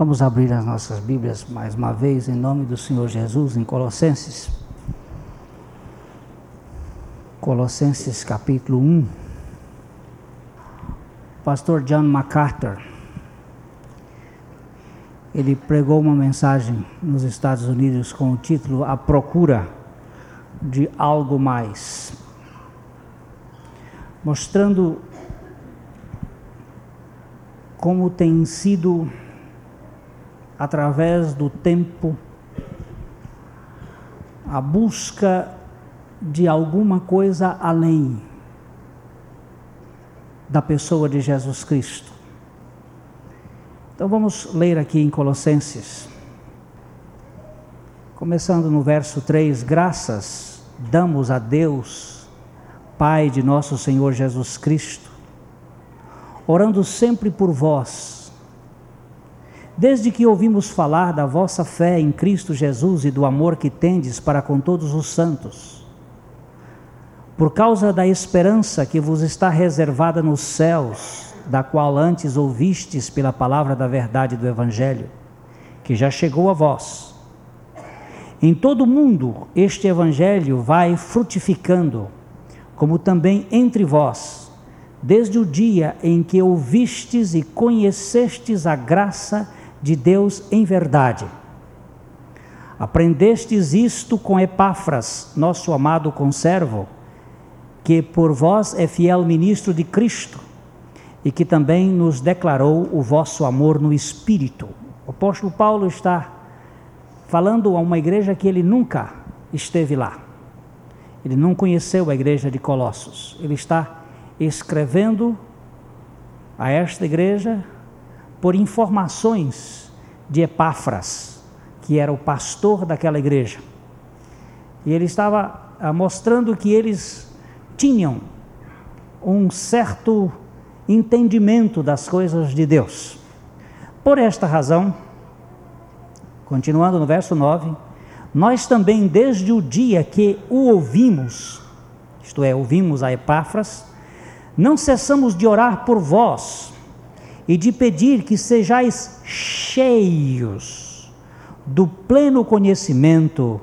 Vamos abrir as nossas Bíblias mais uma vez em nome do Senhor Jesus em Colossenses. Colossenses capítulo 1. Pastor John MacArthur ele pregou uma mensagem nos Estados Unidos com o título A Procura de Algo Mais, mostrando como tem sido através do tempo, a busca de alguma coisa além da pessoa de Jesus Cristo. Então vamos ler aqui em Colossenses, começando no verso 3: Graças damos a Deus, Pai de nosso Senhor Jesus Cristo, orando sempre por vós Desde que ouvimos falar da vossa fé em Cristo Jesus e do amor que tendes para com todos os santos, por causa da esperança que vos está reservada nos céus, da qual antes ouvistes pela palavra da verdade do Evangelho, que já chegou a vós. Em todo o mundo este Evangelho vai frutificando, como também entre vós, desde o dia em que ouvistes e conhecestes a graça de Deus em verdade. Aprendestes isto com Epáfras, nosso amado conservo, que por vós é fiel ministro de Cristo e que também nos declarou o vosso amor no Espírito. O apóstolo Paulo está falando a uma igreja que ele nunca esteve lá. Ele não conheceu a igreja de Colossos. Ele está escrevendo a esta igreja por informações de Epáfras, que era o pastor daquela igreja. E ele estava ah, mostrando que eles tinham um certo entendimento das coisas de Deus. Por esta razão, continuando no verso 9, nós também, desde o dia que o ouvimos, isto é, ouvimos a Epáfras, não cessamos de orar por vós e de pedir que sejais cheios do pleno conhecimento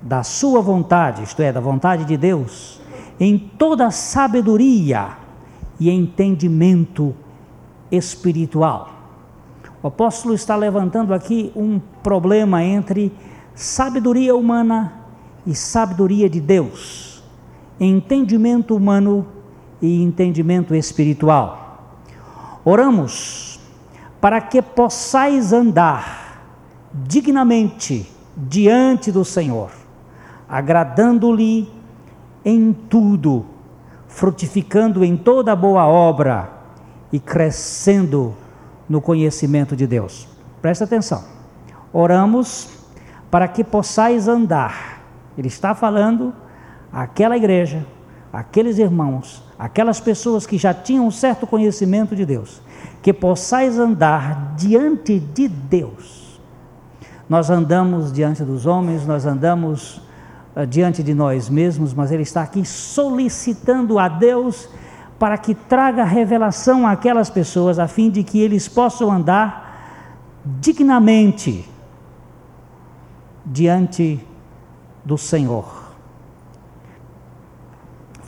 da Sua vontade, isto é, da vontade de Deus, em toda sabedoria e entendimento espiritual. O apóstolo está levantando aqui um problema entre sabedoria humana e sabedoria de Deus, entendimento humano e entendimento espiritual. Oramos para que possais andar dignamente diante do Senhor, agradando-lhe em tudo, frutificando em toda boa obra e crescendo no conhecimento de Deus. Presta atenção. Oramos para que possais andar. Ele está falando àquela igreja, aqueles irmãos, aquelas pessoas que já tinham um certo conhecimento de Deus, que possais andar diante de Deus. Nós andamos diante dos homens, nós andamos uh, diante de nós mesmos, mas Ele está aqui solicitando a Deus para que traga revelação àquelas pessoas, a fim de que eles possam andar dignamente diante do Senhor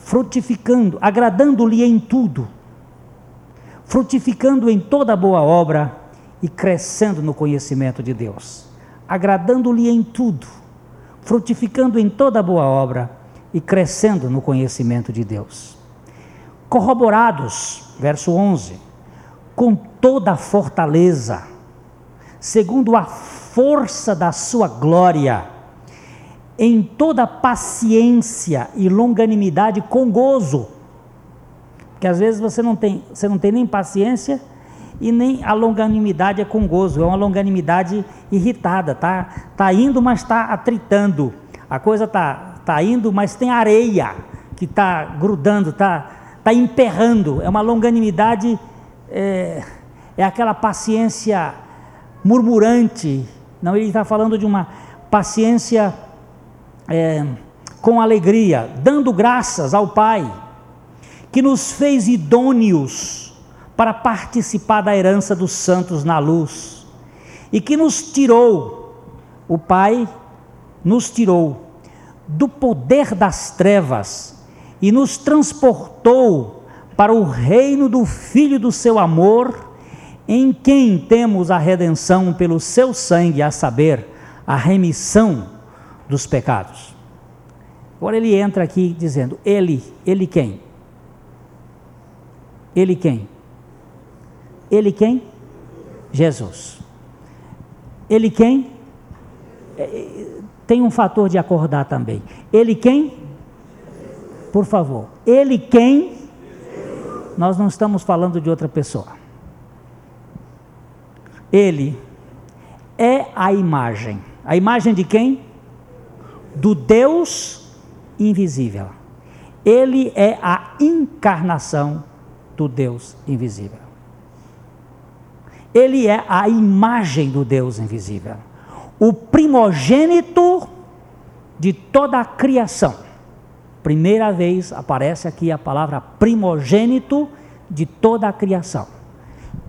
frutificando, agradando-lhe em tudo, frutificando em toda boa obra e crescendo no conhecimento de Deus, agradando-lhe em tudo, frutificando em toda boa obra e crescendo no conhecimento de Deus. Corroborados, verso 11, com toda a fortaleza, segundo a força da sua glória, em toda paciência e longanimidade com gozo. Porque às vezes você não tem, você não tem nem paciência e nem a longanimidade é com gozo, é uma longanimidade irritada, tá, tá indo, mas está atritando. A coisa tá, tá indo, mas tem areia que está grudando, tá, tá emperrando. É uma longanimidade, é, é aquela paciência murmurante. Não, ele está falando de uma paciência é, com alegria, dando graças ao Pai, que nos fez idôneos para participar da herança dos santos na luz e que nos tirou, o Pai nos tirou do poder das trevas e nos transportou para o reino do Filho do seu amor, em quem temos a redenção pelo seu sangue, a saber, a remissão dos pecados. Agora ele entra aqui dizendo: Ele, ele quem? Ele quem? Ele quem? Jesus. Ele quem? É, é, tem um fator de acordar também. Ele quem? Por favor. Ele quem? Nós não estamos falando de outra pessoa. Ele é a imagem. A imagem de quem? Do Deus invisível. Ele é a encarnação do Deus invisível. Ele é a imagem do Deus invisível. O primogênito de toda a criação. Primeira vez aparece aqui a palavra primogênito de toda a criação.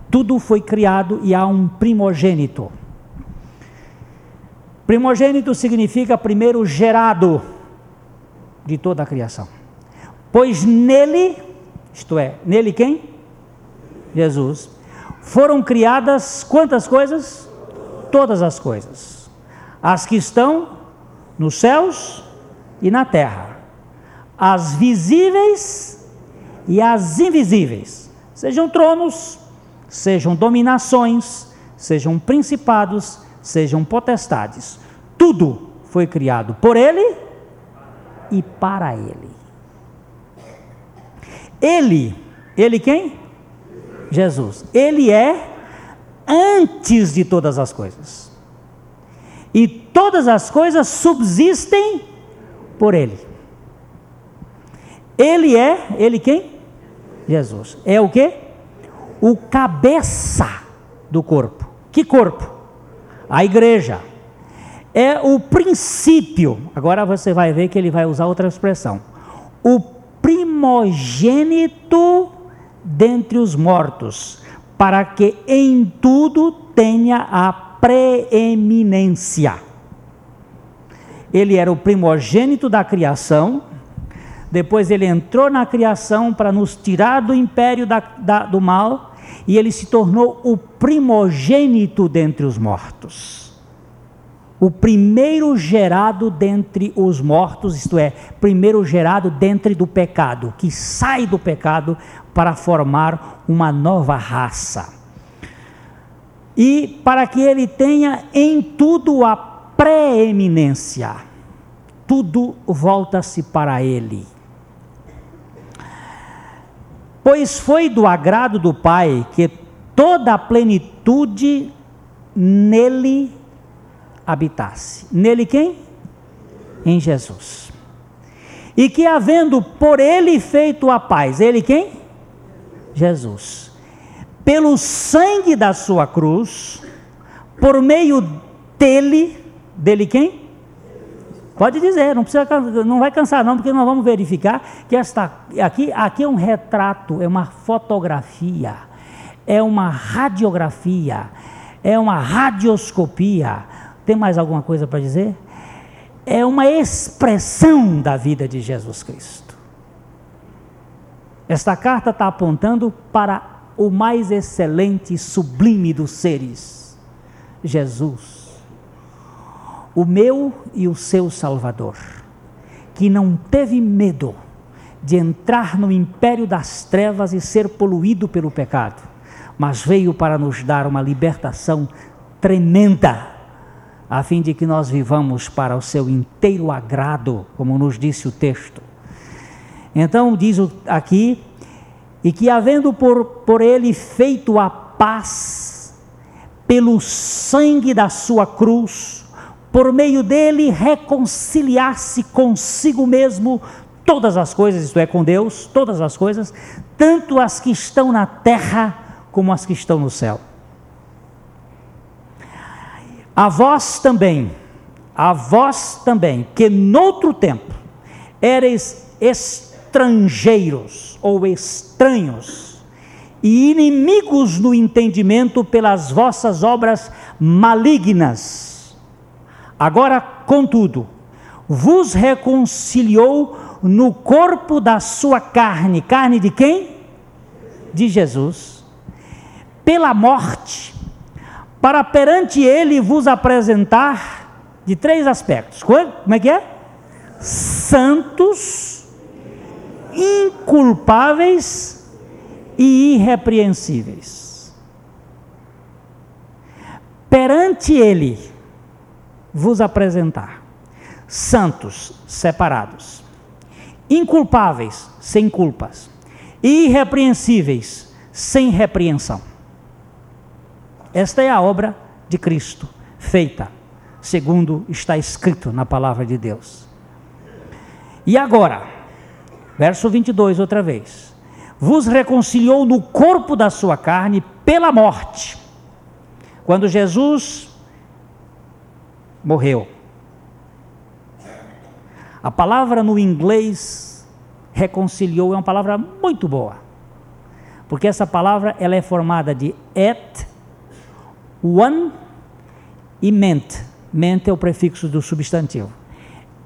Tudo foi criado e há um primogênito. Primogênito significa primeiro gerado de toda a criação. Pois nele, isto é, nele quem? Jesus. Foram criadas quantas coisas? Todas as coisas. As que estão nos céus e na terra. As visíveis e as invisíveis. Sejam tronos, sejam dominações, sejam principados, sejam potestades. Tudo foi criado por Ele e para Ele. Ele, Ele quem? Jesus. Ele é antes de todas as coisas. E todas as coisas subsistem por Ele. Ele é, Ele quem? Jesus. É o que? O cabeça do corpo. Que corpo? A igreja. É o princípio. Agora você vai ver que ele vai usar outra expressão. O primogênito dentre os mortos, para que em tudo tenha a preeminência. Ele era o primogênito da criação, depois ele entrou na criação para nos tirar do império da, da, do mal, e ele se tornou o primogênito dentre os mortos o primeiro gerado dentre os mortos, isto é, primeiro gerado dentre do pecado, que sai do pecado para formar uma nova raça. E para que ele tenha em tudo a preeminência, tudo volta-se para ele. Pois foi do agrado do Pai que toda a plenitude nele habitasse. Nele quem? Em Jesus. E que havendo por ele feito a paz, ele quem? Jesus. Pelo sangue da sua cruz, por meio dele, dele quem? Pode dizer, não precisa, não vai cansar não, porque nós vamos verificar que esta aqui, aqui é um retrato, é uma fotografia, é uma radiografia, é uma radioscopia tem mais alguma coisa para dizer? É uma expressão da vida de Jesus Cristo. Esta carta está apontando para o mais excelente e sublime dos seres, Jesus, o meu e o seu Salvador, que não teve medo de entrar no império das trevas e ser poluído pelo pecado, mas veio para nos dar uma libertação tremenda a fim de que nós vivamos para o seu inteiro agrado, como nos disse o texto. Então, diz aqui, e que havendo por, por ele feito a paz, pelo sangue da sua cruz, por meio dele reconciliar-se consigo mesmo todas as coisas, isto é, com Deus, todas as coisas, tanto as que estão na terra como as que estão no céu a vós também, a vós também, que noutro tempo eres estrangeiros ou estranhos e inimigos no entendimento pelas vossas obras malignas. Agora, contudo, vos reconciliou no corpo da sua carne. Carne de quem? De Jesus. Pela morte, para perante ele vos apresentar de três aspectos. Como é que é? Santos, inculpáveis e irrepreensíveis. Perante ele vos apresentar santos, separados, inculpáveis, sem culpas, irrepreensíveis, sem repreensão. Esta é a obra de Cristo, feita segundo está escrito na palavra de Deus. E agora, verso 22 outra vez. Vos reconciliou no corpo da sua carne pela morte. Quando Jesus morreu. A palavra no inglês reconciliou é uma palavra muito boa. Porque essa palavra ela é formada de et one e ment. Ment é o prefixo do substantivo.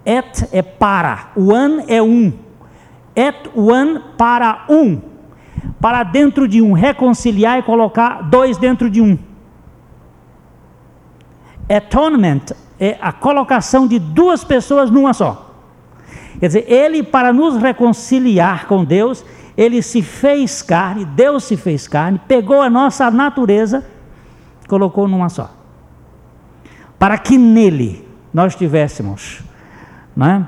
Et é para, one é um. Et one para um. Para dentro de um, reconciliar e colocar dois dentro de um. Atonement é a colocação de duas pessoas numa só. Quer dizer, ele, para nos reconciliar com Deus, ele se fez carne, Deus se fez carne, pegou a nossa natureza colocou numa só. Para que nele nós tivéssemos né,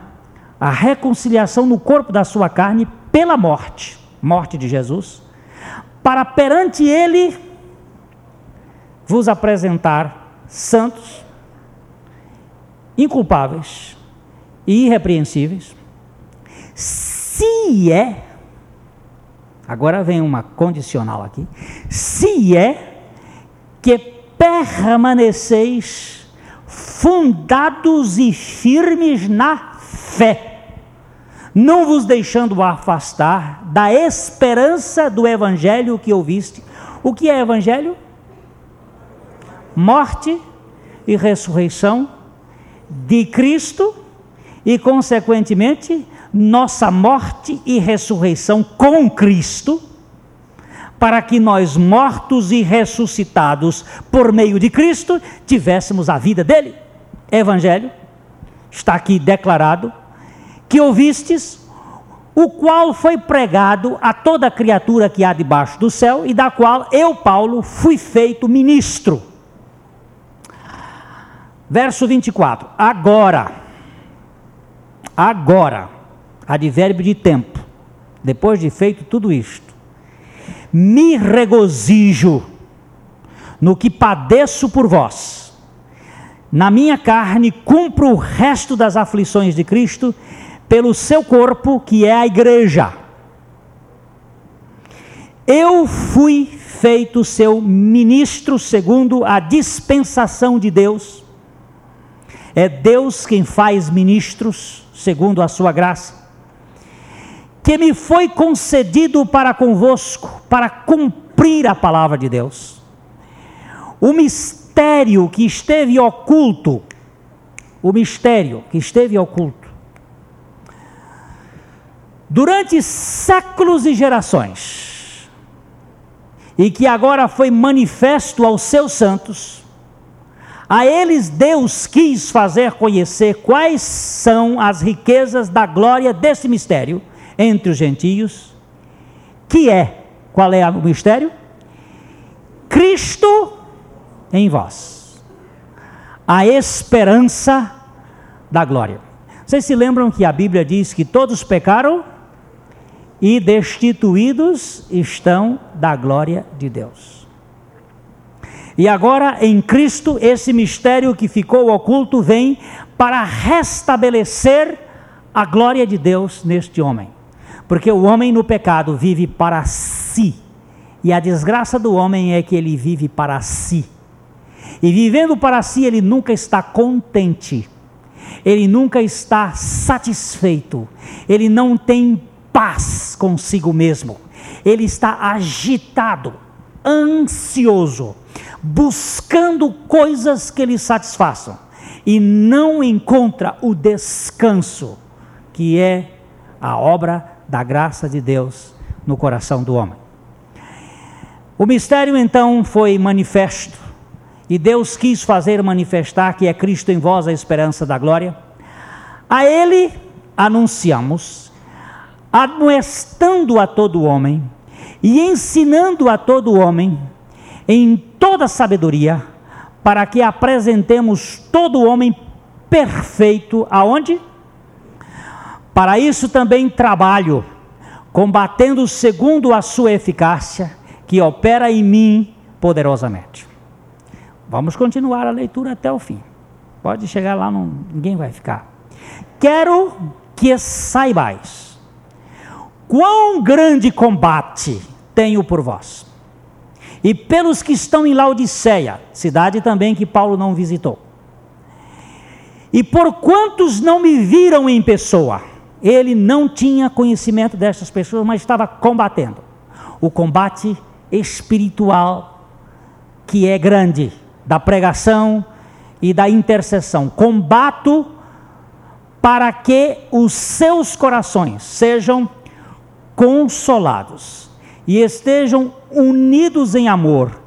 a reconciliação no corpo da sua carne pela morte, morte de Jesus, para perante ele vos apresentar santos, inculpáveis e irrepreensíveis, se é, agora vem uma condicional aqui, se é que permaneceis fundados e firmes na fé, não vos deixando afastar da esperança do evangelho que ouviste. O que é evangelho? Morte e ressurreição de Cristo e, consequentemente, nossa morte e ressurreição com Cristo para que nós, mortos e ressuscitados por meio de Cristo, tivéssemos a vida dele. Evangelho, está aqui declarado, que ouvistes, o qual foi pregado a toda criatura que há debaixo do céu, e da qual eu, Paulo, fui feito ministro. Verso 24: Agora, agora, advérbio de tempo, depois de feito tudo isto, me regozijo no que padeço por vós. Na minha carne cumpro o resto das aflições de Cristo pelo seu corpo, que é a igreja. Eu fui feito seu ministro segundo a dispensação de Deus. É Deus quem faz ministros segundo a sua graça que me foi concedido para convosco, para cumprir a palavra de Deus. O mistério que esteve oculto, o mistério que esteve oculto, durante séculos e gerações, e que agora foi manifesto aos seus santos, a eles Deus quis fazer conhecer quais são as riquezas da glória desse mistério entre os gentios, que é, qual é o mistério? Cristo em vós, a esperança da glória. Vocês se lembram que a Bíblia diz que todos pecaram e destituídos estão da glória de Deus. E agora em Cristo, esse mistério que ficou oculto vem para restabelecer a glória de Deus neste homem. Porque o homem no pecado vive para si. E a desgraça do homem é que ele vive para si. E vivendo para si, ele nunca está contente. Ele nunca está satisfeito. Ele não tem paz consigo mesmo. ele está agitado, ansioso, buscando coisas que lhe satisfaçam e não encontra o descanso que é a obra da graça de Deus no coração do homem. O mistério então foi manifesto e Deus quis fazer manifestar que é Cristo em vós a esperança da glória. A Ele anunciamos, admoestando a todo homem e ensinando a todo homem em toda sabedoria, para que apresentemos todo homem perfeito aonde? Para isso também trabalho, combatendo segundo a sua eficácia, que opera em mim poderosamente. Vamos continuar a leitura até o fim. Pode chegar lá, não, ninguém vai ficar. Quero que saibais quão grande combate tenho por vós. E pelos que estão em Laodiceia, cidade também que Paulo não visitou. E por quantos não me viram em pessoa, ele não tinha conhecimento destas pessoas, mas estava combatendo o combate espiritual que é grande, da pregação e da intercessão. Combato para que os seus corações sejam consolados e estejam unidos em amor,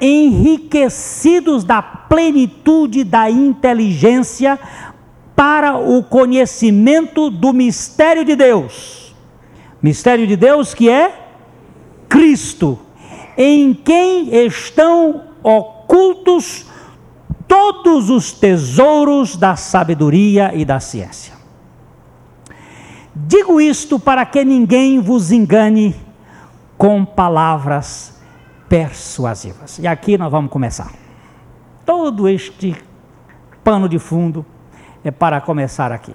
enriquecidos da plenitude da inteligência para o conhecimento do mistério de Deus. Mistério de Deus que é Cristo, em quem estão ocultos todos os tesouros da sabedoria e da ciência. Digo isto para que ninguém vos engane com palavras persuasivas. E aqui nós vamos começar. Todo este pano de fundo é para começar aqui.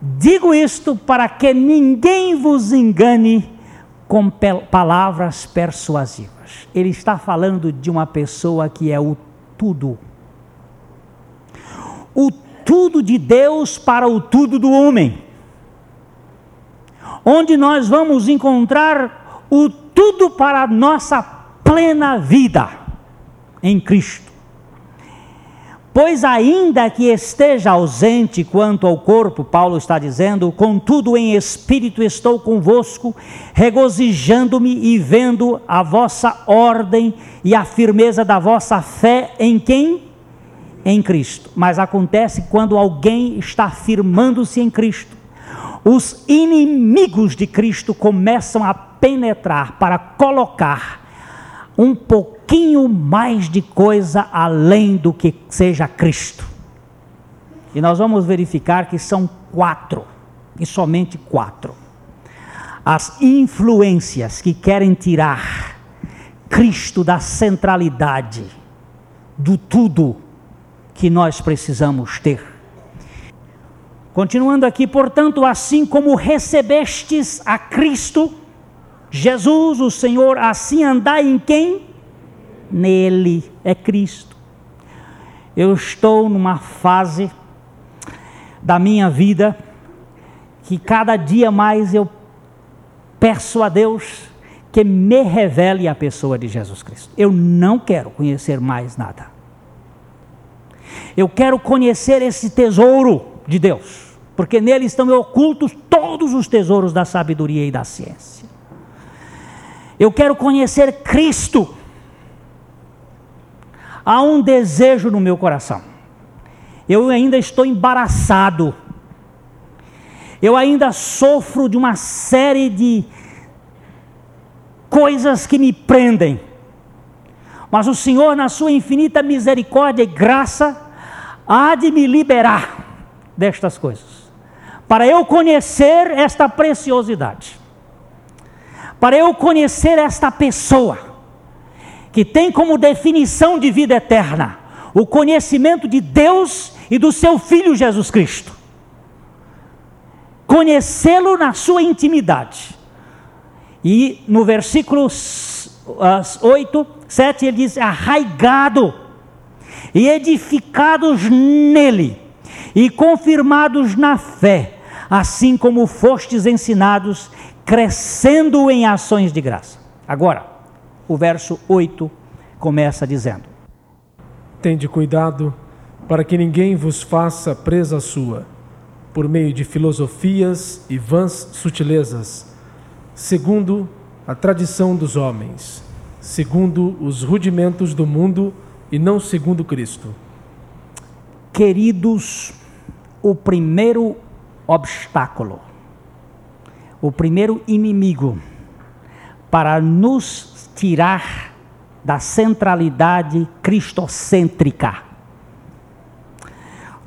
Digo isto para que ninguém vos engane com palavras persuasivas. Ele está falando de uma pessoa que é o tudo. O tudo de Deus para o tudo do homem. Onde nós vamos encontrar o tudo para a nossa plena vida em Cristo. Pois, ainda que esteja ausente quanto ao corpo, Paulo está dizendo, contudo em espírito estou convosco, regozijando-me e vendo a vossa ordem e a firmeza da vossa fé em quem? Em Cristo. Mas acontece quando alguém está firmando-se em Cristo, os inimigos de Cristo começam a penetrar para colocar um pouquinho mais de coisa além do que seja Cristo. E nós vamos verificar que são quatro, e somente quatro, as influências que querem tirar Cristo da centralidade do tudo que nós precisamos ter. Continuando aqui, portanto, assim como recebestes a Cristo, Jesus, o Senhor, assim andai em quem? Nele, é Cristo. Eu estou numa fase da minha vida que cada dia mais eu peço a Deus que me revele a pessoa de Jesus Cristo. Eu não quero conhecer mais nada. Eu quero conhecer esse tesouro de Deus, porque nele estão ocultos todos os tesouros da sabedoria e da ciência. Eu quero conhecer Cristo. Há um desejo no meu coração. Eu ainda estou embaraçado. Eu ainda sofro de uma série de coisas que me prendem. Mas o Senhor, na sua infinita misericórdia e graça, há de me liberar destas coisas, para eu conhecer esta preciosidade para eu conhecer esta pessoa, que tem como definição de vida eterna o conhecimento de Deus e do seu Filho Jesus Cristo. Conhecê-lo na sua intimidade. E no versículo 8, 7, ele diz: arraigado e edificados nele, e confirmados na fé, assim como fostes ensinados, crescendo em ações de graça. Agora, o verso 8 começa dizendo: Tende cuidado para que ninguém vos faça presa sua, por meio de filosofias e vãs sutilezas, segundo a tradição dos homens, segundo os rudimentos do mundo e não segundo Cristo. Queridos, o primeiro obstáculo, o primeiro inimigo para nos tirar da centralidade cristocêntrica,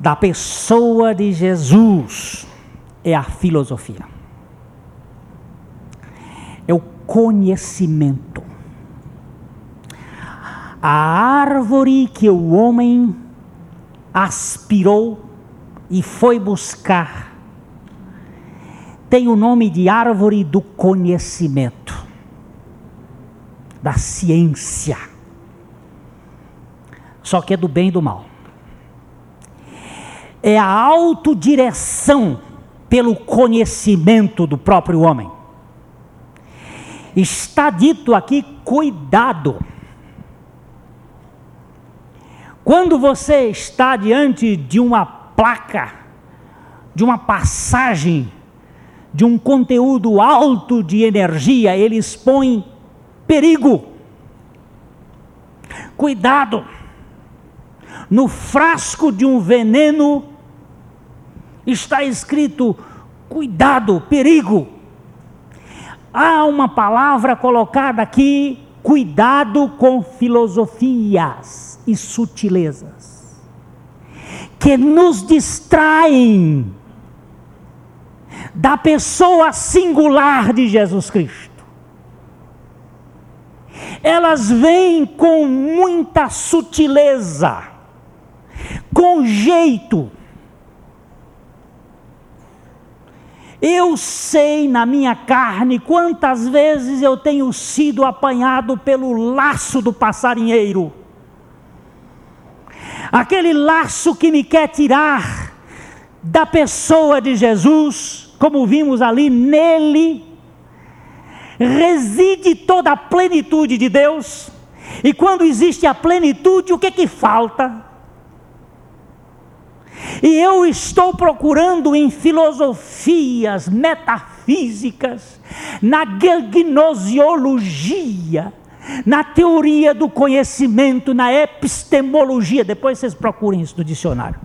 da pessoa de Jesus, é a filosofia, é o conhecimento. A árvore que o homem aspirou e foi buscar tem o nome de árvore do conhecimento, da ciência. Só que é do bem e do mal. É a autodireção pelo conhecimento do próprio homem. Está dito aqui: cuidado. Quando você está diante de uma placa, de uma passagem de um conteúdo alto de energia, ele expõe perigo. Cuidado! No frasco de um veneno está escrito: cuidado, perigo. Há uma palavra colocada aqui: cuidado com filosofias e sutilezas, que nos distraem da pessoa singular de Jesus Cristo. Elas vêm com muita sutileza, com jeito. Eu sei na minha carne quantas vezes eu tenho sido apanhado pelo laço do passarinheiro. Aquele laço que me quer tirar da pessoa de Jesus como vimos ali, nele reside toda a plenitude de Deus. E quando existe a plenitude, o que que falta? E eu estou procurando em filosofias metafísicas, na gnosiologia, na teoria do conhecimento, na epistemologia. Depois vocês procurem isso no dicionário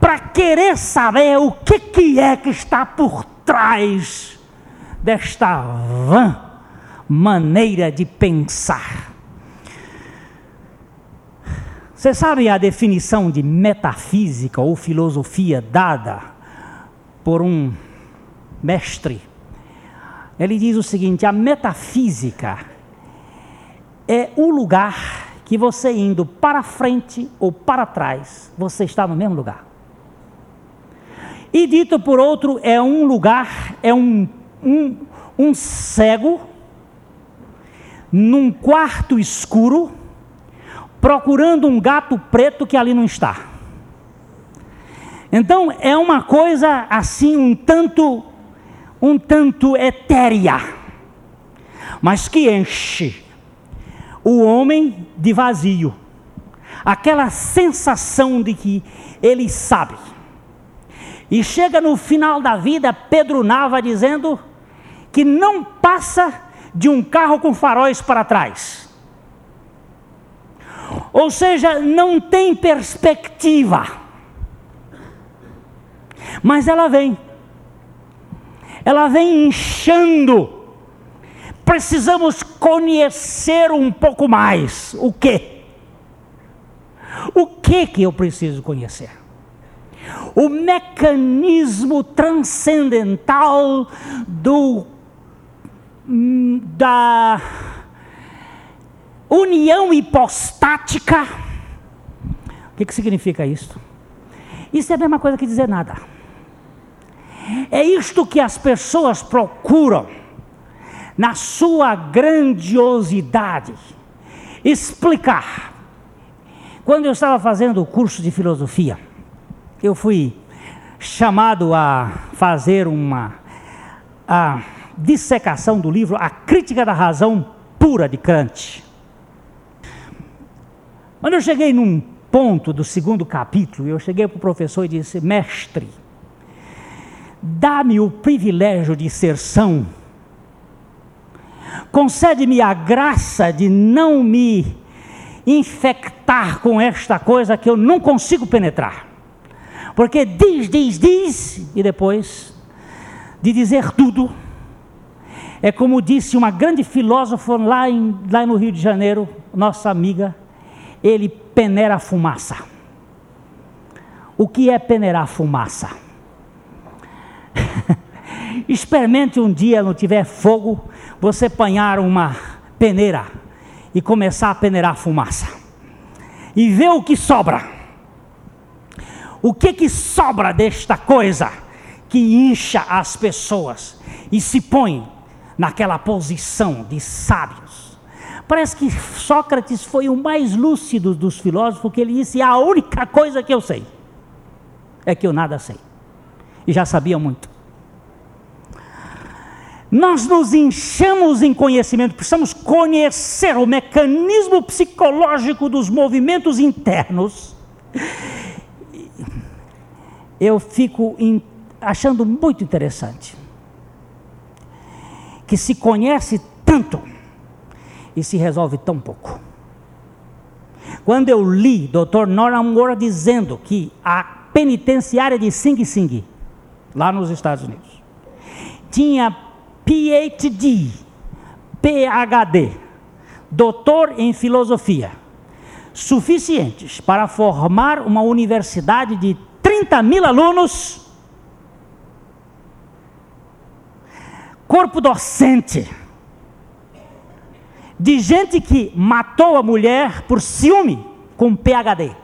para querer saber o que, que é que está por trás desta vã maneira de pensar. Você sabe a definição de metafísica ou filosofia dada por um mestre? Ele diz o seguinte: a metafísica é o lugar que você indo para frente ou para trás, você está no mesmo lugar. E dito por outro, é um lugar, é um, um, um cego, num quarto escuro, procurando um gato preto que ali não está. Então é uma coisa assim um tanto um tanto etérea, mas que enche o homem de vazio. Aquela sensação de que ele sabe e chega no final da vida, Pedro Nava dizendo que não passa de um carro com faróis para trás. Ou seja, não tem perspectiva. Mas ela vem. Ela vem inchando. Precisamos conhecer um pouco mais. O que? O que que eu preciso conhecer? o mecanismo transcendental do, da união hipostática. O que, que significa isso? Isso é a mesma coisa que dizer nada. É isto que as pessoas procuram na sua grandiosidade explicar. Quando eu estava fazendo o curso de filosofia, eu fui chamado a fazer uma a dissecação do livro A Crítica da Razão Pura de Kant. Quando eu cheguei num ponto do segundo capítulo, eu cheguei para o professor e disse: Mestre, dá-me o privilégio de ser são, concede-me a graça de não me infectar com esta coisa que eu não consigo penetrar. Porque diz, diz, diz, e depois de dizer tudo, é como disse uma grande filósofa lá, em, lá no Rio de Janeiro, nossa amiga, ele peneira a fumaça. O que é peneirar fumaça? Experimente um dia, não tiver fogo, você apanhar uma peneira e começar a peneirar fumaça. E ver o que sobra. O que que sobra desta coisa que incha as pessoas e se põe naquela posição de sábios? Parece que Sócrates foi o mais lúcido dos filósofos, porque ele disse: a única coisa que eu sei é que eu nada sei. E já sabia muito. Nós nos enchemos em conhecimento, precisamos conhecer o mecanismo psicológico dos movimentos internos. Eu fico achando muito interessante que se conhece tanto e se resolve tão pouco. Quando eu li Dr. Noram Moore dizendo que a penitenciária de Sing Sing, lá nos Estados Unidos, tinha PhD, PhD, doutor em filosofia, suficientes para formar uma universidade de 30 mil alunos, corpo docente, de gente que matou a mulher por ciúme com PhD.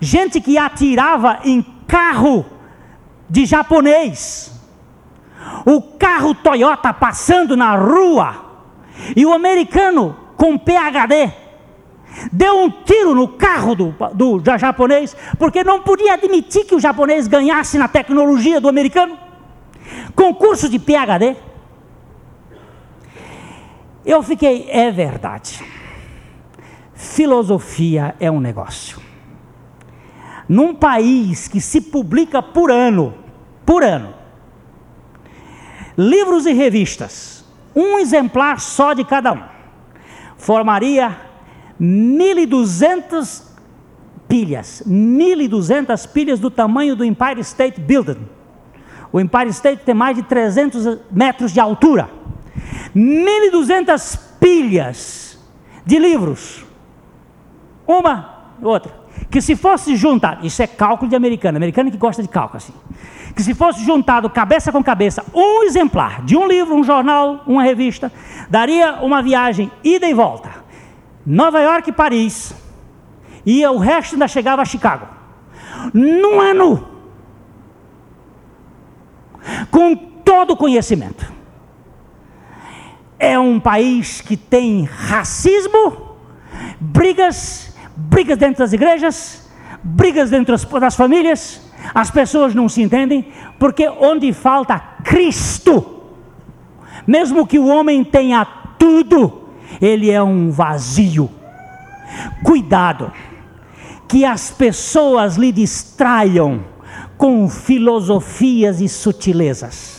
Gente que atirava em carro de japonês. O carro Toyota passando na rua e o americano com PhD deu um tiro no carro do, do, japonês porque não podia admitir que o japonês ganhasse na tecnologia do americano. Concurso de PhD. Eu fiquei, é verdade. Filosofia é um negócio. Num país que se publica por ano, por ano, livros e revistas, um exemplar só de cada um, formaria 1.200 pilhas, 1.200 pilhas do tamanho do Empire State Building. O Empire State tem mais de 300 metros de altura. 1.200 pilhas de livros. Uma, outra. Que se fosse juntado, isso é cálculo de americano, americano que gosta de cálculo assim. Que se fosse juntado cabeça com cabeça, um exemplar de um livro, um jornal, uma revista, daria uma viagem ida e volta. Nova York e Paris. E o resto ainda chegava a Chicago. Num ano. Com todo o conhecimento é um país que tem racismo, brigas, brigas dentro das igrejas, brigas dentro das famílias, as pessoas não se entendem, porque onde falta Cristo, mesmo que o homem tenha tudo, ele é um vazio. Cuidado, que as pessoas lhe distraiam com filosofias e sutilezas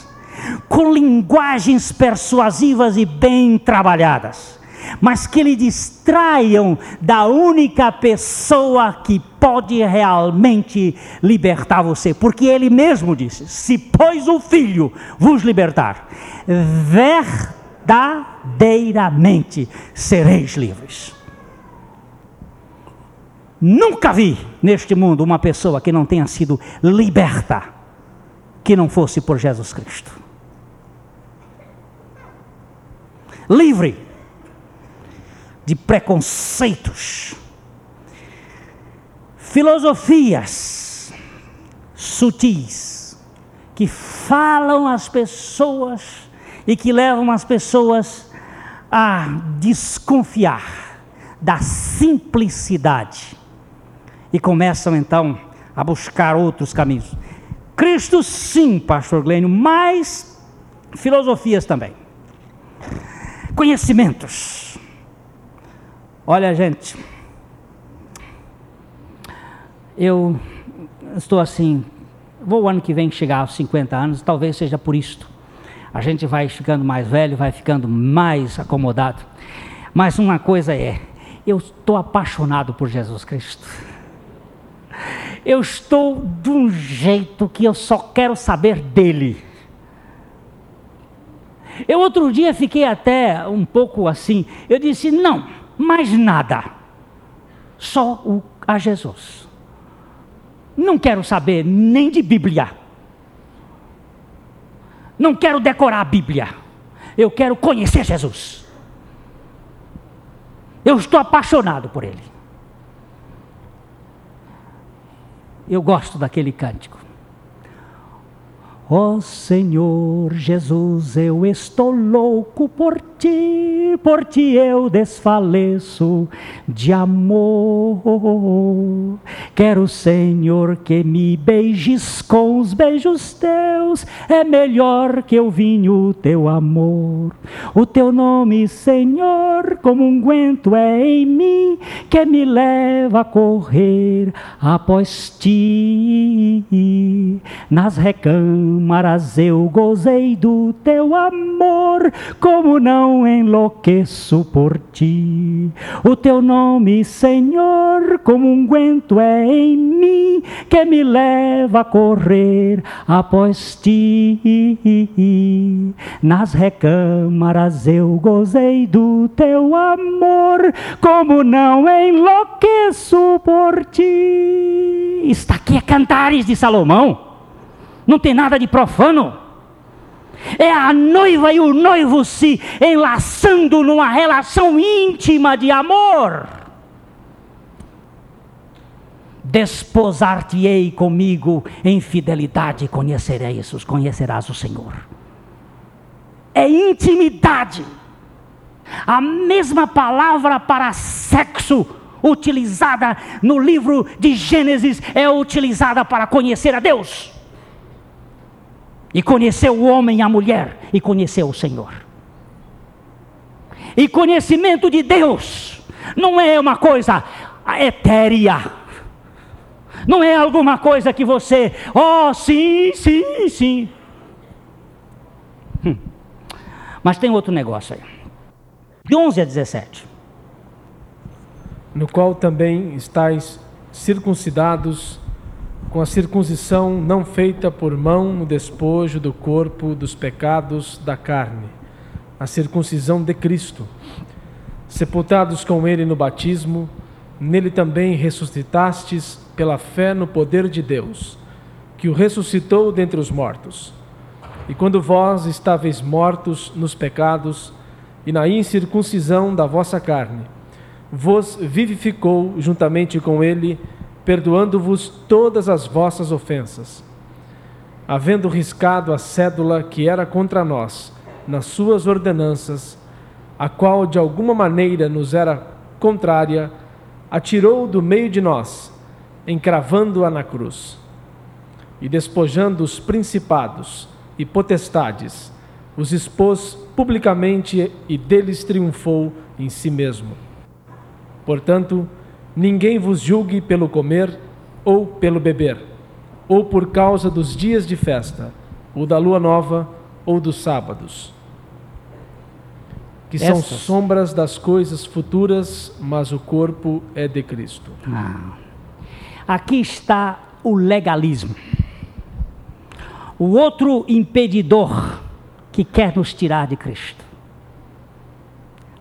com linguagens persuasivas e bem trabalhadas, mas que lhe distraiam da única pessoa que pode realmente libertar você, porque ele mesmo disse: Se pois o Filho vos libertar, verdadeiramente sereis livres. Nunca vi neste mundo uma pessoa que não tenha sido liberta, que não fosse por Jesus Cristo. livre de preconceitos, filosofias sutis que falam as pessoas e que levam as pessoas a desconfiar da simplicidade e começam então a buscar outros caminhos. Cristo, sim, Pastor Glênio, mas filosofias também, conhecimentos. Olha, gente, eu estou assim, vou o ano que vem chegar aos 50 anos, talvez seja por isto. A gente vai ficando mais velho, vai ficando mais acomodado. Mas uma coisa é, eu estou apaixonado por Jesus Cristo. Eu estou de um jeito que eu só quero saber dele. Eu outro dia fiquei até um pouco assim. Eu disse: não, mais nada. Só o, a Jesus. Não quero saber nem de Bíblia. Não quero decorar a Bíblia. Eu quero conhecer Jesus. Eu estou apaixonado por Ele. Eu gosto daquele cântico. Ó oh Senhor Jesus, eu estou louco por ti, por ti eu desfaleço de amor. Quero, Senhor, que me beijes com os beijos teus, é melhor que o vinho teu amor. O teu nome, Senhor, como um guento é em mim, que me leva a correr após ti nas recâmaras eu gozei do teu amor, como não enlouqueço por ti. O teu nome, Senhor, como um guento é em mim, que me leva a correr após ti. Nas recâmaras eu gozei do teu amor, como não enlouqueço por ti. Está aqui é Cantares de Salomão não tem nada de profano. É a noiva e o noivo se enlaçando numa relação íntima de amor. Desposar-te-ei comigo em fidelidade, conhecerás, conhecerás o Senhor. É intimidade. A mesma palavra para sexo utilizada no livro de Gênesis é utilizada para conhecer a Deus e conheceu o homem e a mulher, e conheceu o Senhor. E conhecimento de Deus não é uma coisa etérea, não é alguma coisa que você, oh, sim, sim, sim. Hum. Mas tem outro negócio aí. De 11 a 17. No qual também estáis circuncidados com a circuncisão não feita por mão no despojo do corpo dos pecados da carne, a circuncisão de Cristo. Sepultados com ele no batismo, nele também ressuscitastes pela fé no poder de Deus, que o ressuscitou dentre os mortos. E quando vós estáveis mortos nos pecados e na incircuncisão da vossa carne, vos vivificou juntamente com ele perdoando-vos todas as vossas ofensas. Havendo riscado a cédula que era contra nós, nas suas ordenanças, a qual de alguma maneira nos era contrária, atirou do meio de nós, encravando-a na cruz. E despojando os principados e potestades, os expôs publicamente e deles triunfou em si mesmo. Portanto, Ninguém vos julgue pelo comer ou pelo beber, ou por causa dos dias de festa, ou da lua nova, ou dos sábados, que Essas. são sombras das coisas futuras, mas o corpo é de Cristo. Ah. Aqui está o legalismo. O outro impedidor que quer nos tirar de Cristo.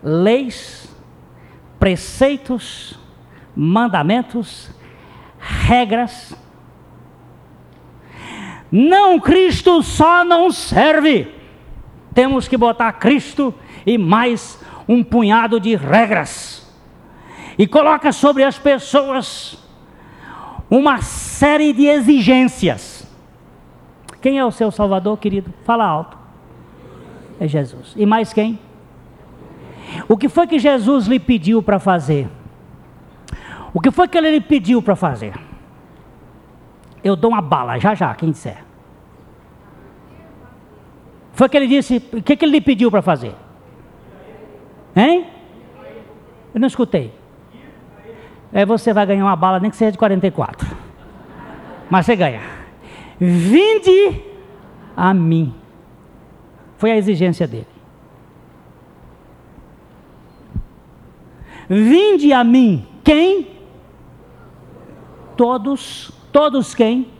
Leis, preceitos, mandamentos, regras. Não, Cristo só não serve. Temos que botar Cristo e mais um punhado de regras. E coloca sobre as pessoas uma série de exigências. Quem é o seu Salvador, querido? Fala alto. É Jesus. E mais quem? O que foi que Jesus lhe pediu para fazer? O que foi que ele pediu para fazer? Eu dou uma bala, já já, quem disser. Foi que ele disse, o que, que ele lhe pediu para fazer? Hein? Eu não escutei. É, você vai ganhar uma bala, nem que seja de 44. Mas você ganha. Vinde a mim. Foi a exigência dele. Vinde a mim. Quem? Todos. Todos quem?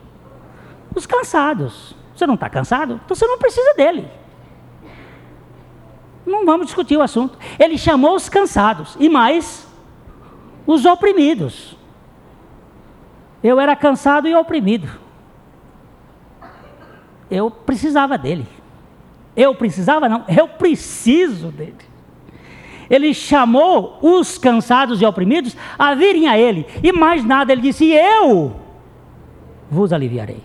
Os cansados. Você não está cansado? Então você não precisa dele. Não vamos discutir o assunto. Ele chamou os cansados e mais os oprimidos. Eu era cansado e oprimido. Eu precisava dele. Eu precisava, não, eu preciso dele. Ele chamou os cansados e oprimidos a virem a ele. E mais nada, ele disse: Eu vos aliviarei.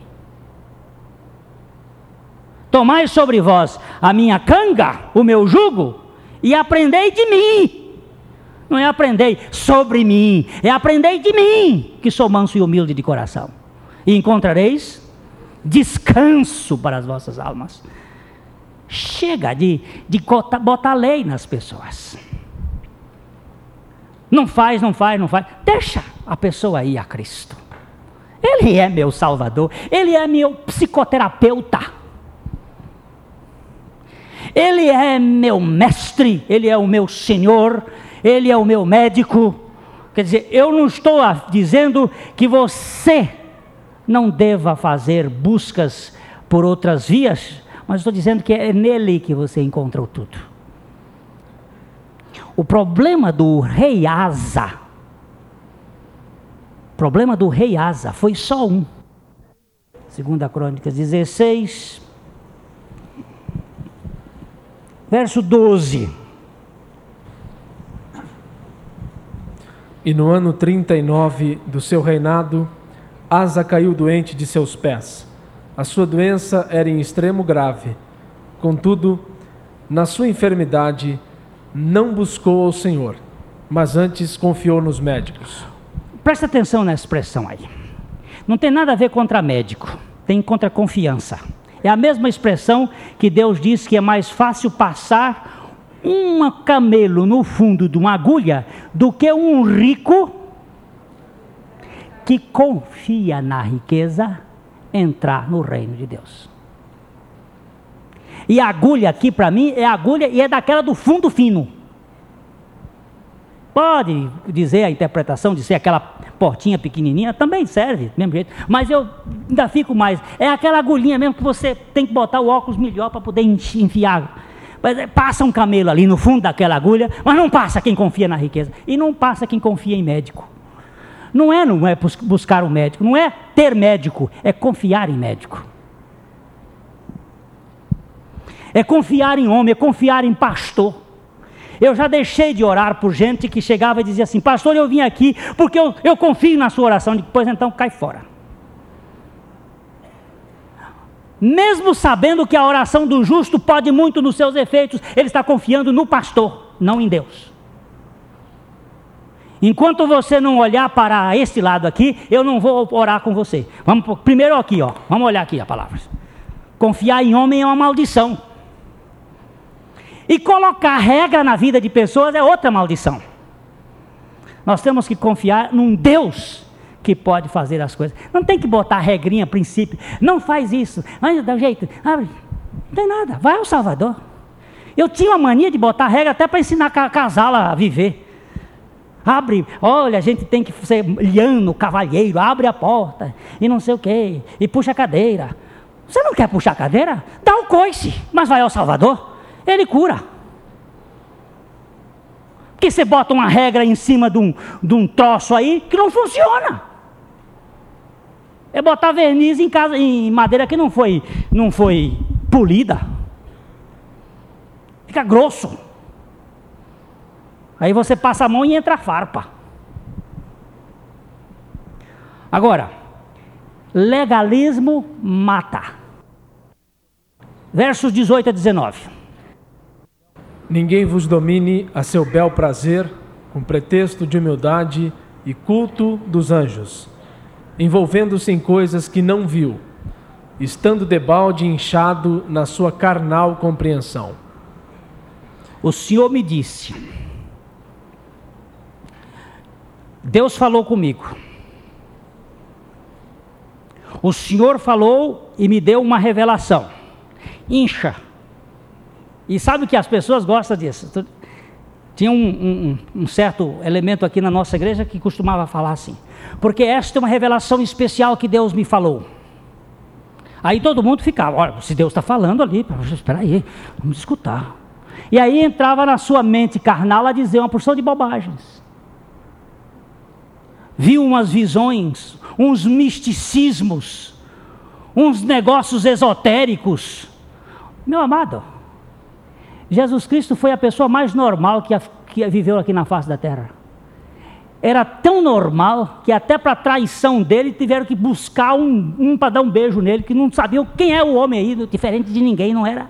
Tomai sobre vós a minha canga, o meu jugo, e aprendei de mim. Não é aprendei sobre mim, é aprendei de mim, que sou manso e humilde de coração. E encontrareis descanso para as vossas almas. Chega de, de botar, lei nas pessoas. Não faz, não faz, não faz. Deixa a pessoa ir a Cristo. Ele é meu Salvador, Ele é meu psicoterapeuta. Ele é meu mestre, Ele é o meu Senhor, Ele é o meu médico. Quer dizer, eu não estou dizendo que você não deva fazer buscas por outras vias, mas estou dizendo que é nele que você encontrou tudo. O problema do rei Asa, problema do rei Asa foi só um. Segunda Crônicas 16, verso 12. E no ano 39 do seu reinado, Asa caiu doente de seus pés. A sua doença era em extremo grave. Contudo, na sua enfermidade, não buscou ao Senhor, mas antes confiou nos médicos. Presta atenção nessa expressão aí. Não tem nada a ver contra médico, tem contra confiança. É a mesma expressão que Deus diz que é mais fácil passar um camelo no fundo de uma agulha do que um rico que confia na riqueza entrar no reino de Deus. E agulha aqui para mim é agulha e é daquela do fundo fino. Pode dizer a interpretação de ser aquela portinha pequenininha, também serve, do mesmo jeito. Mas eu ainda fico mais. É aquela agulhinha mesmo que você tem que botar o óculos melhor para poder enfiar. É, passa um camelo ali no fundo daquela agulha, mas não passa quem confia na riqueza. E não passa quem confia em médico. Não é, não é buscar um médico, não é ter médico, é confiar em médico. É confiar em homem, é confiar em pastor. Eu já deixei de orar por gente que chegava e dizia assim: Pastor, eu vim aqui porque eu, eu confio na sua oração. Depois então cai fora. Mesmo sabendo que a oração do justo pode muito nos seus efeitos, ele está confiando no pastor, não em Deus. Enquanto você não olhar para este lado aqui, eu não vou orar com você. Vamos primeiro aqui, ó. Vamos olhar aqui a palavra. Confiar em homem é uma maldição. E colocar regra na vida de pessoas é outra maldição. Nós temos que confiar num Deus que pode fazer as coisas. Não tem que botar regrinha, princípio. Não faz isso. Mas dá um jeito. Não tem nada. Vai ao Salvador. Eu tinha uma mania de botar regra até para ensinar casal a viver. Abre, olha, a gente tem que ser liano, cavalheiro, abre a porta e não sei o quê, e puxa a cadeira. Você não quer puxar a cadeira? Dá o coice, mas vai ao Salvador, ele cura. Porque você bota uma regra em cima de um, de um troço aí que não funciona. É botar verniz em, casa, em madeira que não foi, não foi polida. Fica grosso. Aí você passa a mão e entra a farpa. Agora, legalismo mata. Versos 18 a 19. Ninguém vos domine a seu bel prazer, com pretexto de humildade e culto dos anjos, envolvendo-se em coisas que não viu, estando debalde inchado na sua carnal compreensão. O Senhor me disse: Deus falou comigo. O Senhor falou e me deu uma revelação. Incha. E sabe que as pessoas gostam disso. Tinha um, um, um, certo elemento aqui na nossa igreja que costumava falar assim, porque esta é uma revelação especial que Deus me falou. Aí todo mundo ficava, olha, se Deus está falando ali, espera aí, vamos escutar. E aí entrava na sua mente carnal a dizer uma porção de bobagens. Viu umas visões, uns misticismos, uns negócios esotéricos. Meu amado, Jesus Cristo foi a pessoa mais normal que, a, que viveu aqui na face da terra. Era tão normal que até para a traição dele tiveram que buscar um, um para dar um beijo nele, que não sabiam quem é o homem aí, diferente de ninguém, não era.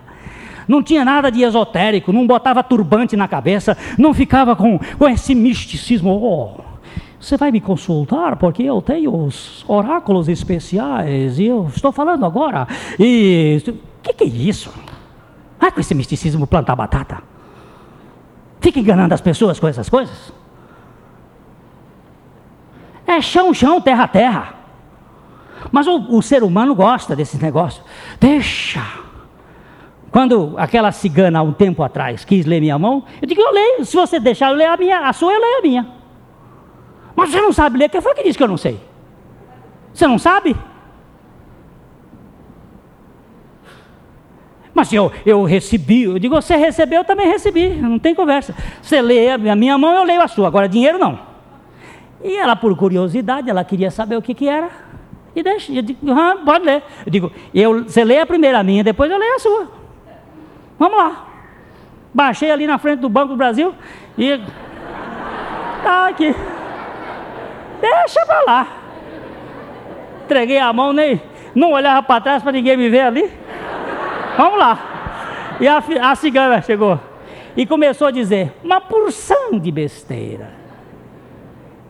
Não tinha nada de esotérico, não botava turbante na cabeça, não ficava com, com esse misticismo. Oh, você vai me consultar porque eu tenho os oráculos especiais e eu estou falando agora. E o que, que é isso? Vai com esse misticismo plantar batata. Fica enganando as pessoas com essas coisas. É chão, chão, terra, terra. Mas o, o ser humano gosta desse negócio. Deixa. Quando aquela cigana, há um tempo atrás, quis ler minha mão, eu digo, eu leio. Se você deixar eu ler a minha, a sua, eu leio a minha. Mas você não sabe ler, quem foi que disse que eu não sei? Você não sabe? Mas eu, eu recebi, eu digo, você recebeu, eu também recebi, não tem conversa. Você lê a minha mão, eu leio a sua, agora dinheiro não. E ela, por curiosidade, ela queria saber o que, que era. E deixa, eu digo, ah, pode ler. Eu digo, eu, você lê a primeira minha, depois eu leio a sua. Vamos lá. Baixei ali na frente do Banco do Brasil e. Tá aqui. Deixa pra lá. Entreguei a mão, nem não olhava para trás para ninguém me ver ali. Vamos lá. E a, a cigana chegou e começou a dizer uma porção de besteira.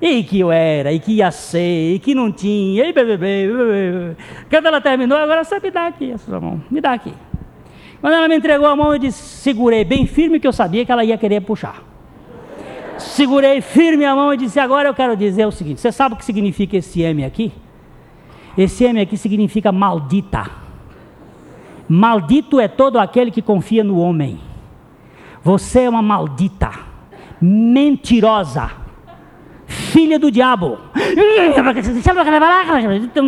E que eu era, e que ia ser, e que não tinha, e bebê, Quando ela terminou, agora você me dá aqui a sua mão, me dá aqui. Quando ela me entregou a mão, eu disse, segurei bem firme que eu sabia que ela ia querer puxar. Segurei firme a mão e disse, agora eu quero dizer o seguinte, você sabe o que significa esse M aqui? Esse M aqui significa maldita. Maldito é todo aquele que confia no homem. Você é uma maldita, mentirosa, filha do diabo.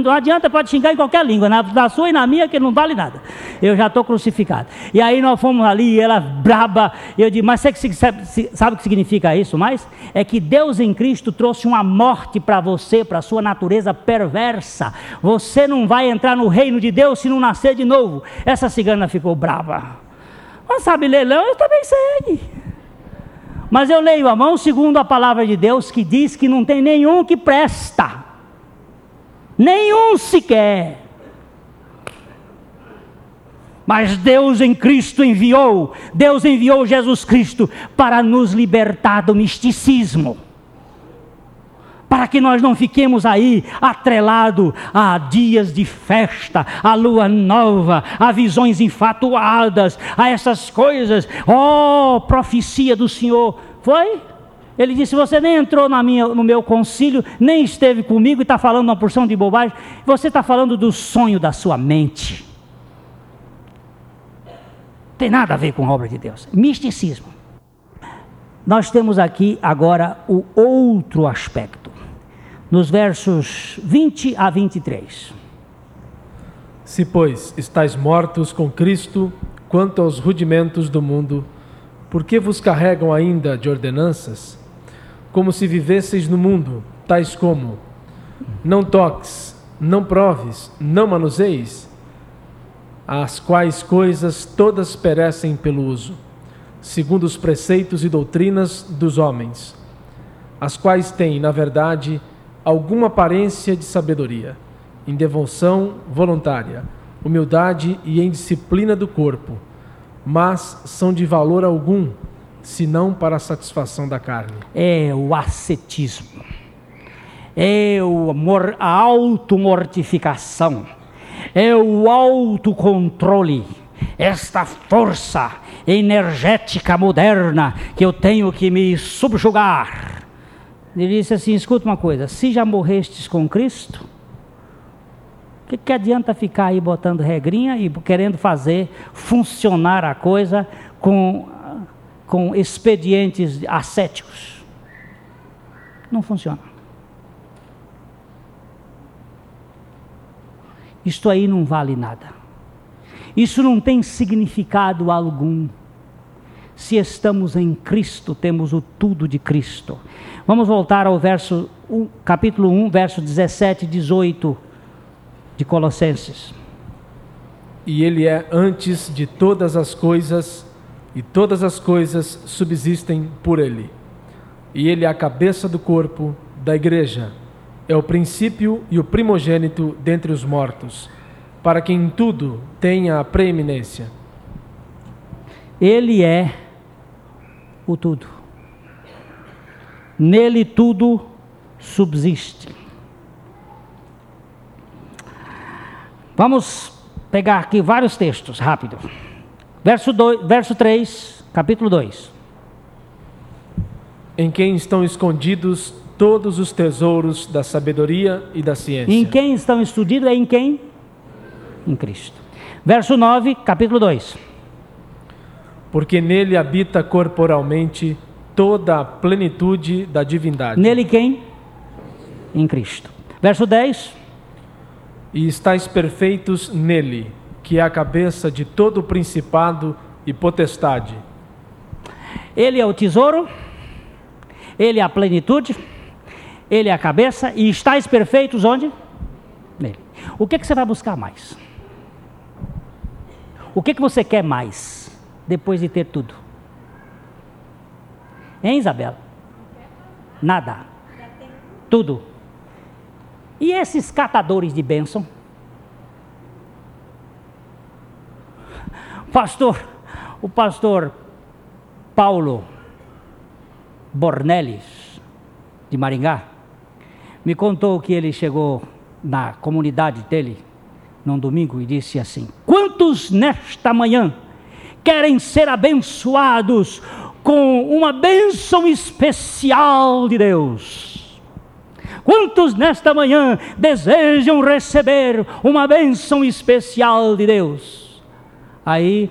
Não adianta, pode xingar em qualquer língua, na, sua e na minha, que não vale nada. Eu já estou crucificado. E aí nós fomos ali, e ela braba. Eu disse, mas você sabe, sabe o que significa isso mais? É que Deus em Cristo trouxe uma morte para você, para a sua natureza perversa. Você não vai entrar no reino de Deus se não nascer de novo. Essa cigana ficou brava. Mas sabe ler, eu também sei. Mas eu leio a mão segundo a palavra de Deus que diz que não tem nenhum que presta. Nenhum sequer. Mas Deus em Cristo enviou, Deus enviou Jesus Cristo para nos libertar do misticismo. Para que nós não fiquemos aí atrelado a dias de festa, a lua nova, a visões infatuadas, a essas coisas. Oh, profecia do Senhor. Foi? Ele disse: Você nem entrou minha, no meu concílio, nem esteve comigo e está falando uma porção de bobagem. Você está falando do sonho da sua mente. Tem nada a ver com a obra de Deus. Misticismo. Nós temos aqui agora o outro aspecto, nos versos 20 a 23. Se, pois, estáis mortos com Cristo quanto aos rudimentos do mundo, por que vos carregam ainda de ordenanças? Como se vivesseis no mundo, tais como: não toques, não proves, não manuseis, as quais coisas todas perecem pelo uso, segundo os preceitos e doutrinas dos homens, as quais têm, na verdade, alguma aparência de sabedoria, em devoção voluntária, humildade e em disciplina do corpo, mas são de valor algum, senão para a satisfação da carne. É o ascetismo, é o, a automortificação é o autocontrole, esta força energética moderna que eu tenho que me subjugar. Ele disse assim: escuta uma coisa, se já morrestes com Cristo, o que, que adianta ficar aí botando regrinha e querendo fazer funcionar a coisa com, com expedientes ascéticos? Não funciona. Isto aí não vale nada. Isso não tem significado algum. Se estamos em Cristo, temos o tudo de Cristo. Vamos voltar ao verso, capítulo 1, verso 17 e 18 de Colossenses. E ele é antes de todas as coisas, e todas as coisas subsistem por ele. E ele é a cabeça do corpo da igreja, é o princípio e o primogênito dentre os mortos para que em tudo tenha a preeminência. Ele é o tudo. Nele tudo subsiste. Vamos pegar aqui vários textos, rápido. Verso, 2, verso 3, capítulo 2. Em quem estão escondidos todos os tesouros da sabedoria e da ciência. Em quem estão escondidos é em quem? em Cristo. Verso 9, capítulo 2. Porque nele habita corporalmente toda a plenitude da divindade. Nele quem? Em Cristo. Verso 10. E estáis perfeitos nele, que é a cabeça de todo o principado e potestade. Ele é o tesouro, ele é a plenitude, ele é a cabeça, e estáis perfeitos onde? Nele. O que, que você vai buscar mais? O que, que você quer mais depois de ter tudo? Hein, Isabela? Nada. Tudo. E esses catadores de bênção? Pastor, o pastor Paulo Bornelis, de Maringá, me contou que ele chegou na comunidade dele num domingo e disse assim: Quantos nesta manhã querem ser abençoados com uma bênção especial de Deus? Quantos nesta manhã desejam receber uma bênção especial de Deus? Aí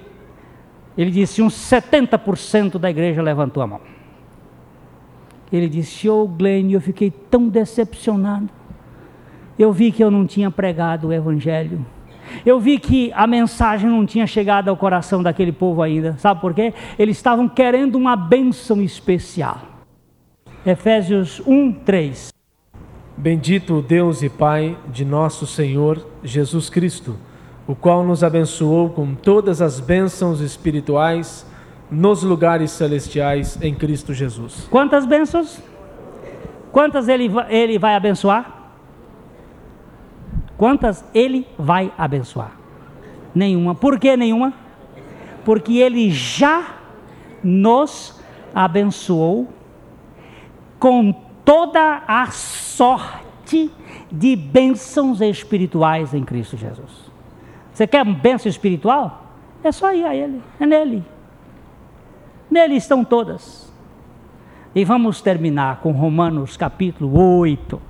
ele disse: uns 70% da igreja levantou a mão. Ele disse: oh, Glenn, eu fiquei tão decepcionado eu vi que eu não tinha pregado o Evangelho. Eu vi que a mensagem não tinha chegado ao coração daquele povo ainda. Sabe por quê? Eles estavam querendo uma bênção especial. Efésios 1, 3. Bendito o Deus e Pai de nosso Senhor Jesus Cristo, o qual nos abençoou com todas as bênçãos espirituais nos lugares celestiais em Cristo Jesus. Quantas bênçãos? Quantas ele, ele vai abençoar? Quantas ele vai abençoar? Nenhuma. Por que nenhuma? Porque ele já nos abençoou com toda a sorte de bênçãos espirituais em Cristo Jesus. Você quer bênção espiritual? É só ir a Ele, é nele. Nele estão todas. E vamos terminar com Romanos capítulo 8.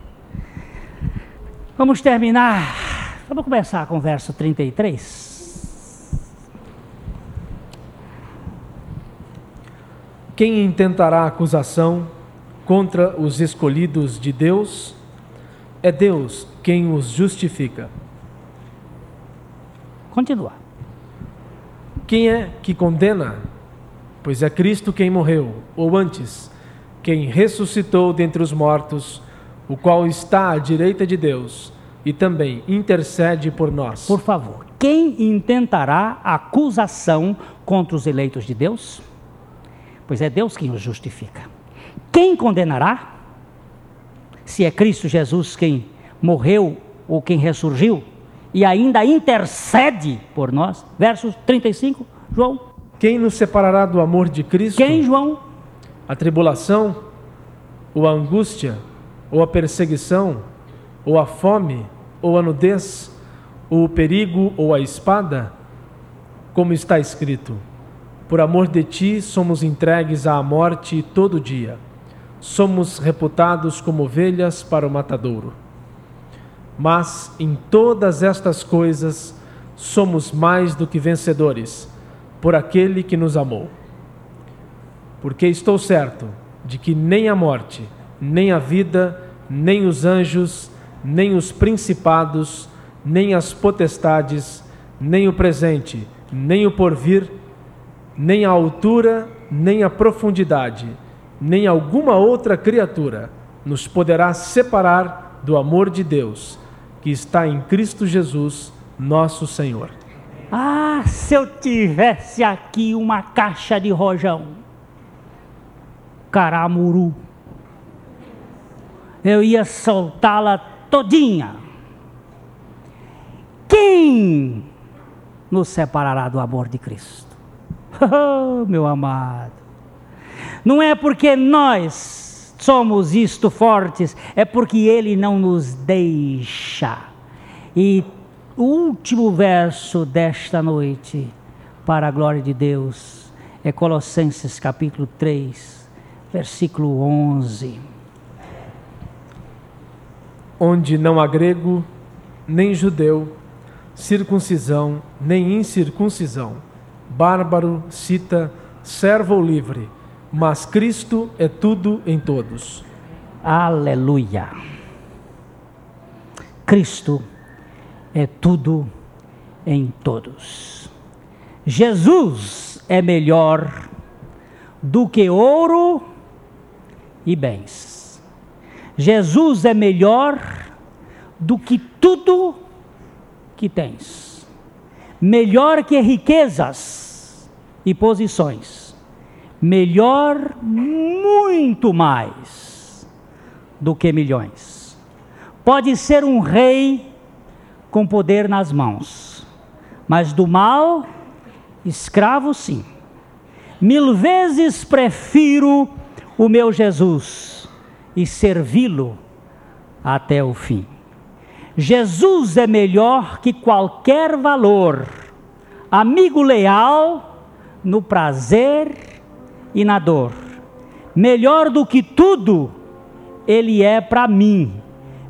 Vamos terminar. Vamos começar com o verso 33. Quem intentará acusação contra os escolhidos de Deus? É Deus quem os justifica. Continua. Quem é que condena? Pois é Cristo quem morreu, ou antes, quem ressuscitou dentre os mortos o qual está à direita de Deus e também intercede por nós. Por favor, quem intentará acusação contra os eleitos de Deus? Pois é Deus quem os justifica. Quem condenará? Se é Cristo Jesus quem morreu ou quem ressurgiu e ainda intercede por nós. Verso 35, João. Quem nos separará do amor de Cristo? Quem, João? A tribulação ou a angústia? ou a perseguição, ou a fome, ou a nudez, ou o perigo ou a espada? Como está escrito: Por amor de ti somos entregues à morte todo dia. Somos reputados como ovelhas para o matadouro. Mas em todas estas coisas somos mais do que vencedores, por aquele que nos amou. Porque estou certo de que nem a morte, nem a vida, nem os anjos, nem os principados, nem as potestades, nem o presente, nem o porvir, nem a altura, nem a profundidade, nem alguma outra criatura nos poderá separar do amor de Deus que está em Cristo Jesus, nosso Senhor. Ah, se eu tivesse aqui uma caixa de rojão, caramuru, eu ia soltá-la todinha. Quem nos separará do amor de Cristo? Oh, meu amado. Não é porque nós somos isto fortes, é porque Ele não nos deixa. E o último verso desta noite, para a glória de Deus, é Colossenses capítulo 3, versículo 11. Onde não há grego, nem judeu, circuncisão, nem incircuncisão, bárbaro, cita, servo ou livre, mas Cristo é tudo em todos. Aleluia. Cristo é tudo em todos. Jesus é melhor do que ouro e bens. Jesus é melhor do que tudo que tens, melhor que riquezas e posições, melhor muito mais do que milhões. Pode ser um rei com poder nas mãos, mas do mal, escravo sim. Mil vezes prefiro o meu Jesus e servi-lo até o fim. Jesus é melhor que qualquer valor, amigo leal no prazer e na dor. Melhor do que tudo, Ele é para mim,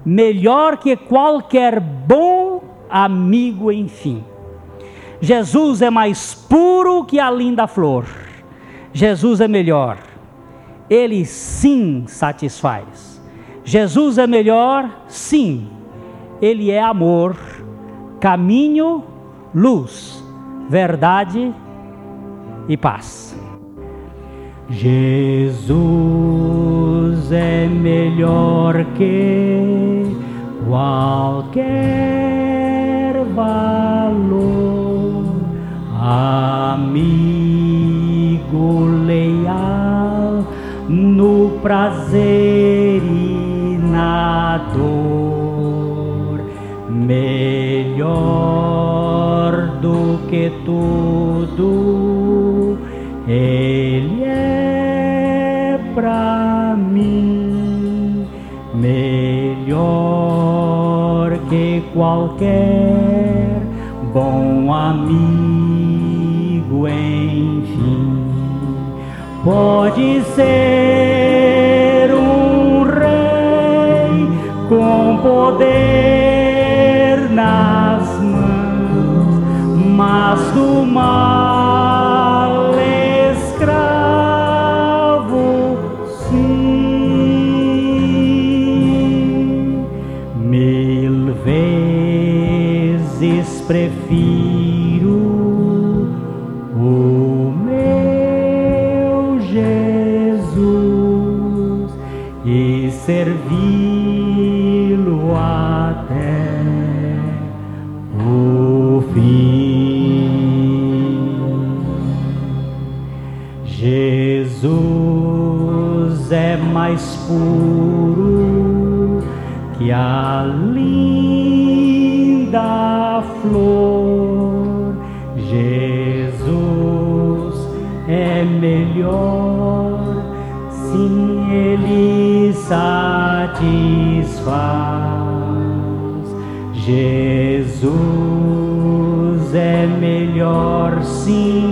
melhor que qualquer bom amigo, enfim. Jesus é mais puro que a linda flor. Jesus é melhor. Ele sim satisfaz. Jesus é melhor, sim ele é amor, caminho, luz, verdade e paz. Jesus é melhor que qualquer valor, amigo leal no prazer e na dor melhor do que tudo, para mim. Melhor que qualquer bom amigo, enfim, pode ser um rei com poder nas mãos, mas do mal vezes prefiro o meu Jesus e servi-lo até o fim. Jesus é mais puro que a satisfaz. Jesus é melhor sim,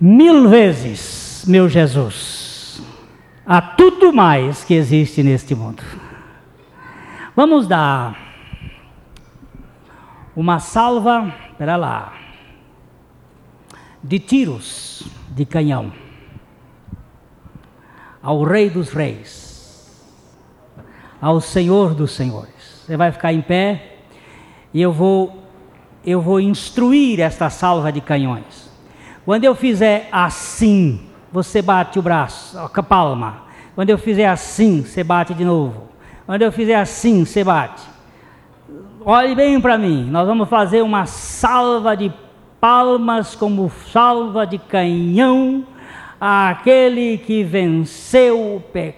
Mil vezes, meu Jesus, há tudo mais que existe neste mundo. Vamos dar uma salva, espera lá, de tiros de canhão ao Rei dos Reis, ao Senhor dos Senhores. Você vai ficar em pé e eu vou eu vou instruir esta salva de canhões. Quando eu fizer assim, você bate o braço, a palma. Quando eu fizer assim, você bate de novo. Quando eu fizer assim, você bate. Olhe bem para mim, nós vamos fazer uma salva de palmas como salva de canhão àquele que venceu o pecado,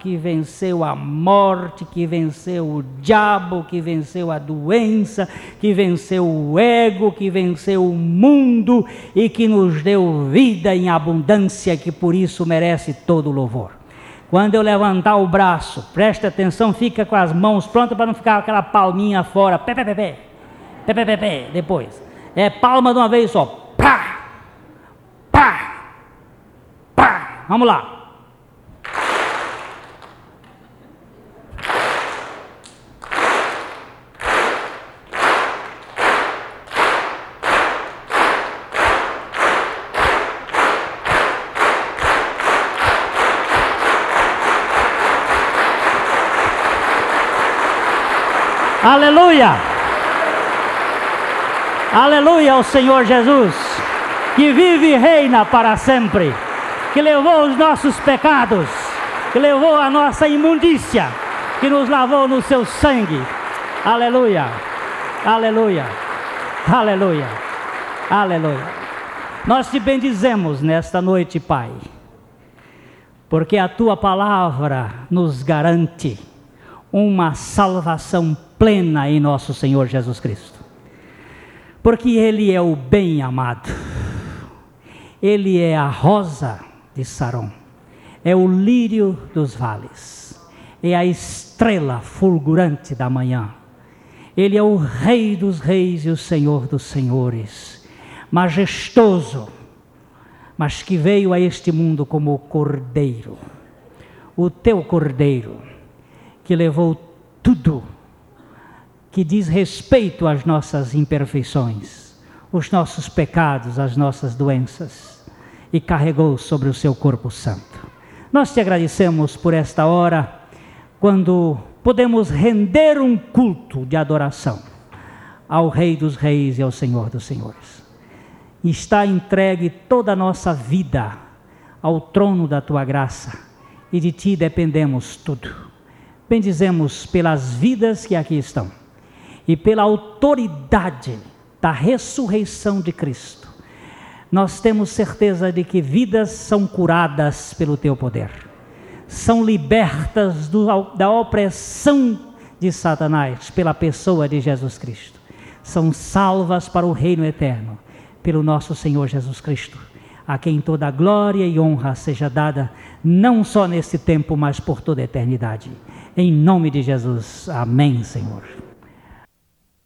que venceu a morte, que venceu o diabo, que venceu a doença, que venceu o ego, que venceu o mundo e que nos deu vida em abundância, que por isso merece todo louvor. Quando eu levantar o braço, preste atenção, fica com as mãos prontas para não ficar aquela palminha fora. Pé, pé, pé, pé. Pé, pé, pé, pé. Depois. É palma de uma vez só. Pá! Pá! Pá! Vamos lá. Aleluia! Aleluia ao Senhor Jesus, que vive e reina para sempre, que levou os nossos pecados, que levou a nossa imundícia, que nos lavou no seu sangue. Aleluia! Aleluia! Aleluia! Aleluia! Nós te bendizemos nesta noite, Pai, porque a tua palavra nos garante uma salvação plena em nosso Senhor Jesus Cristo. Porque Ele é o bem amado, Ele é a rosa de Saron, é o lírio dos vales, é a estrela fulgurante da manhã, Ele é o Rei dos reis e o Senhor dos senhores, majestoso, mas que veio a este mundo como cordeiro, o teu cordeiro, que levou tudo que diz respeito às nossas imperfeições, os nossos pecados, as nossas doenças, e carregou sobre o seu corpo santo. Nós te agradecemos por esta hora, quando podemos render um culto de adoração ao Rei dos Reis e ao Senhor dos Senhores. Está entregue toda a nossa vida ao trono da tua graça, e de ti dependemos tudo. Bendizemos pelas vidas que aqui estão e pela autoridade da ressurreição de Cristo, nós temos certeza de que vidas são curadas pelo teu poder, são libertas do, da opressão de Satanás pela pessoa de Jesus Cristo, são salvas para o reino eterno pelo nosso Senhor Jesus Cristo, a quem toda glória e honra seja dada, não só neste tempo, mas por toda a eternidade. Em nome de Jesus. Amém, Senhor.